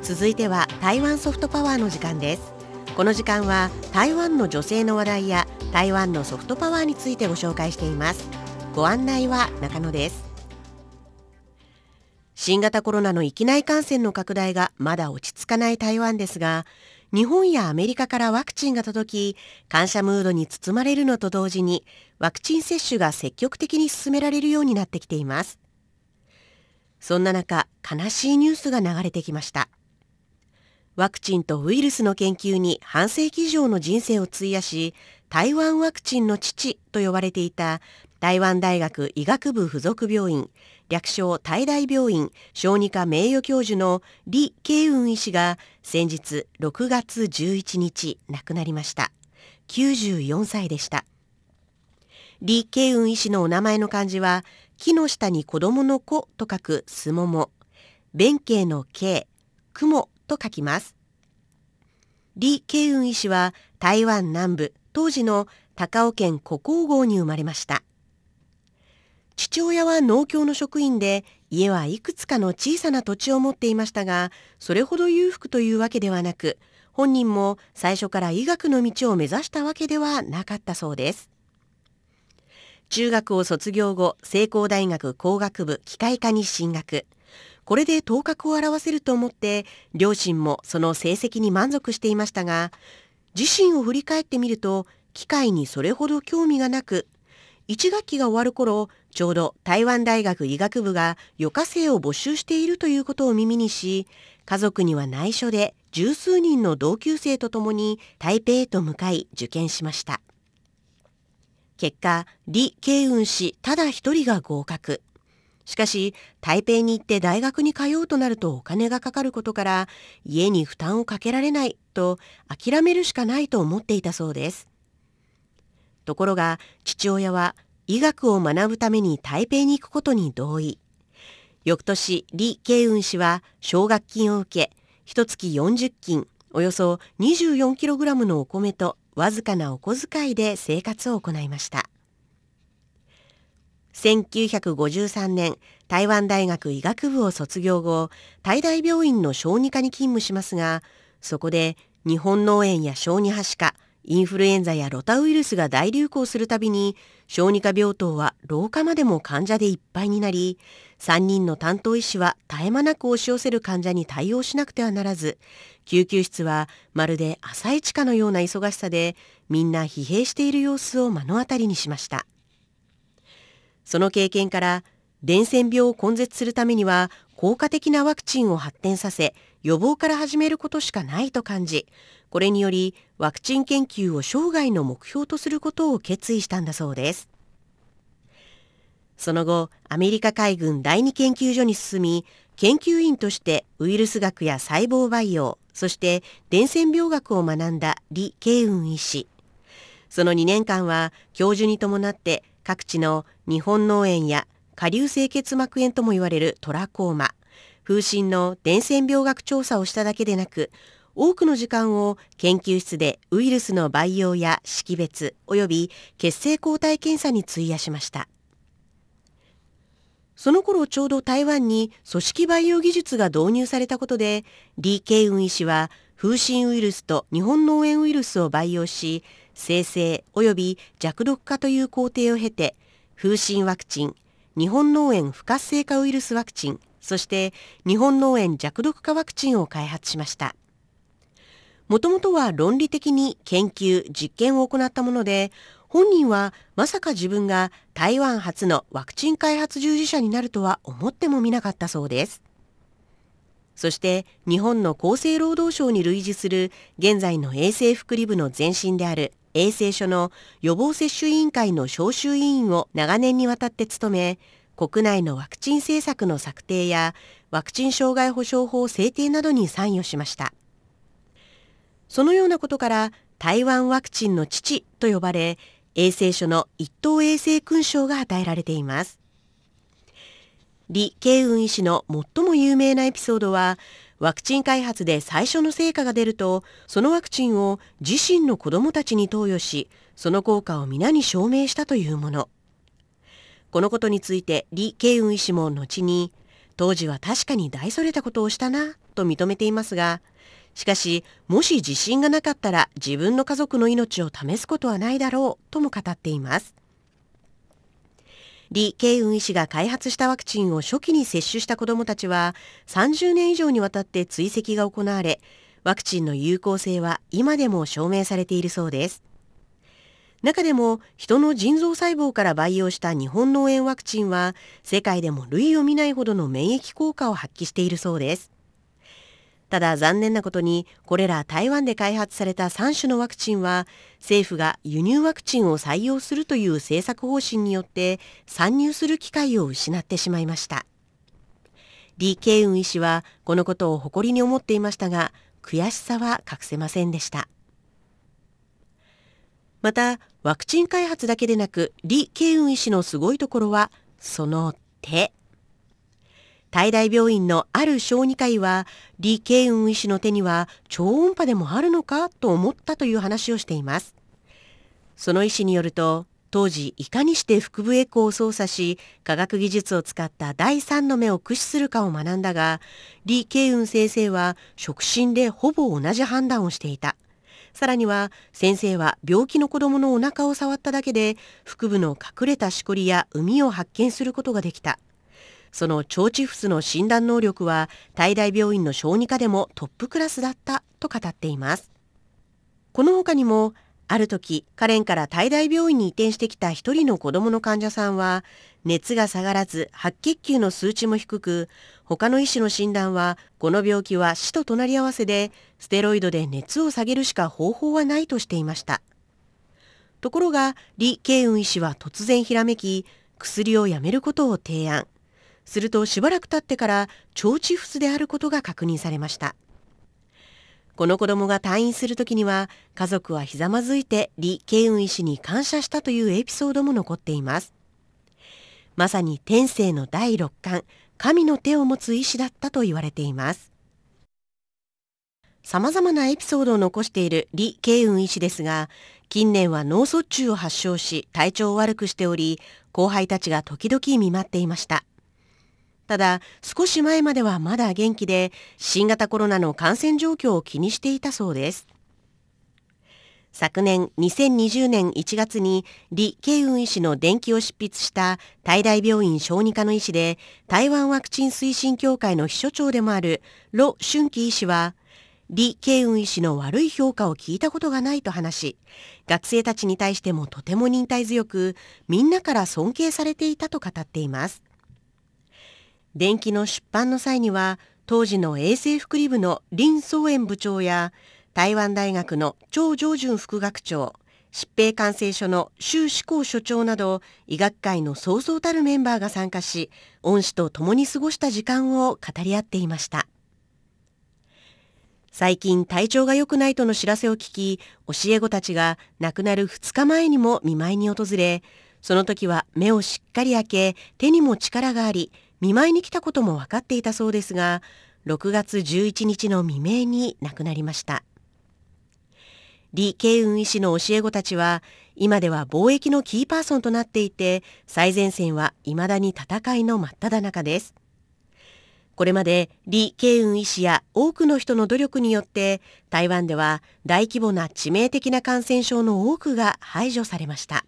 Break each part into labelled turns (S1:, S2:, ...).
S1: 続いては台湾ソフトパワーの時間です。この時間は台湾の女性の話題や台湾のソフトパワーについてご紹介しています。ご案内は中野です。新型コロナの域内感染の拡大がまだ落ち着かない台湾ですが日本やアメリカからワクチンが届き感謝ムードに包まれるのと同時にワクチン接種が積極的に進められるようになってきています。そんな中悲しいニュースが流れてきました。ワクチンとウイルスの研究に半世紀以上の人生を費やし台湾ワクチンの父と呼ばれていた台湾大学医学部附属病院略称台大病院小児科名誉教授の李慶雲医師が先日6月11日亡くなりました94歳でした李慶雲医師のお名前の漢字は木の下に子供の子と書くすもも弁慶の慶雲と書きます。李慶雲医師は台湾南部当時の高尾県古高郷に生まれました。父親は農協の職員で家はいくつかの小さな土地を持っていましたがそれほど裕福というわけではなく本人も最初から医学の道を目指したわけではなかったそうです。中学を卒業後成功大学工学部機械科に進学。これで頭角を現せると思って両親もその成績に満足していましたが自身を振り返ってみると機械にそれほど興味がなく1学期が終わる頃ちょうど台湾大学医学部が余課生を募集しているということを耳にし家族には内緒で十数人の同級生と共に台北へと向かい受験しました。結果李慶雲氏ただ一人が合格。しかし台北に行って大学に通うとなるとお金がかかることから家に負担をかけられないと諦めるしかないと思っていたそうです。ところが父親は医学を学ぶために台北に行くことに同意。翌年李慶雲氏は奨学金を受け一月40金およそ 24kg のお米とわずかなお小遣いで生活を行いました。1953年台湾大学医学部を卒業後台大病院の小児科に勤務しますがそこで日本脳炎や小児はしかインフルエンザやロタウイルスが大流行するたびに小児科病棟は廊下までも患者でいっぱいになり3人の担当医師は絶え間なく押し寄せる患者に対応しなくてはならず救急室はまるで朝市かのような忙しさでみんな疲弊している様子を目の当たりにしました。その経験から伝染病を根絶するためには効果的なワクチンを発展させ予防から始めることしかないと感じこれによりワクチン研究を生涯の目標とすることを決意したんだそうです。その後アメリカ海軍第二研究所に進み研究員としてウイルス学や細胞培養そして伝染病学を学んだ李慶雲医師。その2年間は教授に伴って各地の日本脳炎や下流性結膜炎とも言われるトラコーマ。風疹の伝染病学調査をしただけでなく多くの時間を研究室でウイルスの培養や識別及び血清抗体検査に費やしました。その頃ちょうど台湾に組織培養技術が導入されたことで李慶雲医師は風疹ウイルスと日本脳炎ウイルスを培養し生成及び弱毒化という工程を経て風疹ワクチン日本脳炎不活性化ウイルスワクチンそして日本脳炎弱毒化ワクチンを開発しました。もともとは論理的に研究実験を行ったもので本人はまさか自分が台湾初のワクチン開発従事者になるとは思ってもみなかったそうです。そして日本の厚生労働省に類似する現在の衛生福利部の前身である衛生所の予防接種委員会の招集委員を長年にわたって務め国内のワクチン政策の策定やワクチン障害保障法制定などに参与しました。そのようなことから台湾ワクチンの父と呼ばれ衛生所の一等衛生勲章が与えられています。李慶雲医師の最も有名なエピソードはワクチン開発で最初の成果が出るとそのワクチンを自身の子どもたちに投与しその効果を皆に証明したというもの。このことについて李慶雲医師も後に当時は確かに大それたことをしたなと認めていますがしかしもし自信がなかったら自分の家族の命を試すことはないだろうとも語っています。李慶雲医師が開発したワクチンを初期に接種した子どもたちは30年以上にわたって追跡が行われワクチンの有効性は今でも証明されているそうです。中でも人の腎臓細胞から培養した日本脳炎ワクチンは世界でも類を見ないほどの免疫効果を発揮しているそうです。ただ残念なことにこれら台湾で開発された3種のワクチンは政府が輸入ワクチンを採用するという政策方針によって参入する機会を失ってしまいました。李慶雲医師はこのことを誇りに思っていましたが悔しさは隠せませんでした。またワクチン開発だけでなく李慶雲医師のすごいところはその手。大大病院のある小児科医は李慶雲医師の手には超音波でもあるのかと思ったという話をしています。その医師によると当時いかにして腹部エコーを操作し科学技術を使った第三の目を駆使するかを学んだが李慶雲先生は触診でほぼ同じ判断をしていた。さらには先生は病気の子供のお腹を触っただけで腹部の隠れたしこりや膿を発見することができた。その腸チフスの診断能力は大大病院の小児科でもトップクラスだったと語っています。この他にもある時カレンから大大病院に移転してきた一人の子供の患者さんは熱が下がらず白血球の数値も低く他の医師の診断はこの病気は死と隣り合わせでステロイドで熱を下げるしか方法はないとしていました。ところが李慶雲医師は突然ひらめき薬をやめることを提案。するとしばらく経ってから腸チフスであることが確認されました。この子供が退院する時には家族はひざまずいて李慶雲医師に感謝したというエピソードも残っています。まさに天性の第六感神の手を持つ医師だったと言われています。様々なエピソードを残している李慶雲医師ですが近年は脳卒中を発症し体調を悪くしており後輩たちが時々見舞っていました。ただ少し前まではまだ元気で新型コロナの感染状況を気にしていたそうです。昨年2020年1月に李慶雲医師の伝記を執筆した大大病院小児科の医師で台湾ワクチン推進協会の秘書長でもある盧春樹医師は李慶雲医師の悪い評価を聞いたことがないと話し学生たちに対してもとても忍耐強くみんなから尊敬されていたと語っています。伝記の出版の際には当時の衛生福利部の林宗炎部長や台湾大学の張上淳副学長疾病感染症の周志功所長など医学界のそうそうたるメンバーが参加し恩師と共に過ごした時間を語り合っていました。最近体調が良くないとの知らせを聞き教え子たちが亡くなる2日前にも見舞いに訪れその時は目をしっかり開け手にも力があり見舞いに来たことも分かっていたそうですが6月11日の未明に亡くなりました。李慶雲医師の教え子たちは今では貿易のキーパーソンとなっていて最前線は未だに戦いの真っ只中です。これまで李慶雲医師や多くの人の努力によって台湾では大規模な致命的な感染症の多くが排除されました。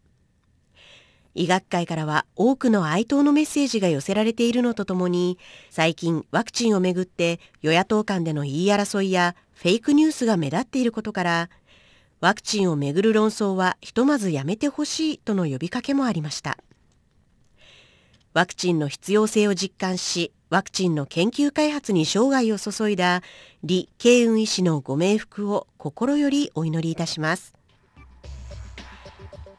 S1: 医学界からは多くの哀悼のメッセージが寄せられているのとともに最近ワクチンをめぐって与野党間での言い争いやフェイクニュースが目立っていることからワクチンをめぐる論争はひとまずやめてほしいとの呼びかけもありました。ワクチンの必要性を実感しワクチンの研究開発に生涯を注いだ李慶雲医師のご冥福を心よりお祈りいたします。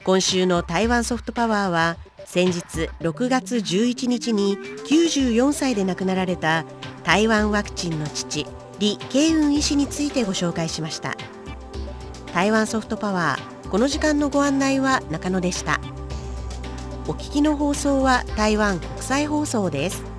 S1: 今週の台湾ソフトパワーは先日6月11日に94歳で亡くなられた台湾ワクチンの父李慶雲医師についてご紹介しました。台湾ソフトパワーこの時間のご案内は中野でした。お聞きの放送は台湾国際放送です。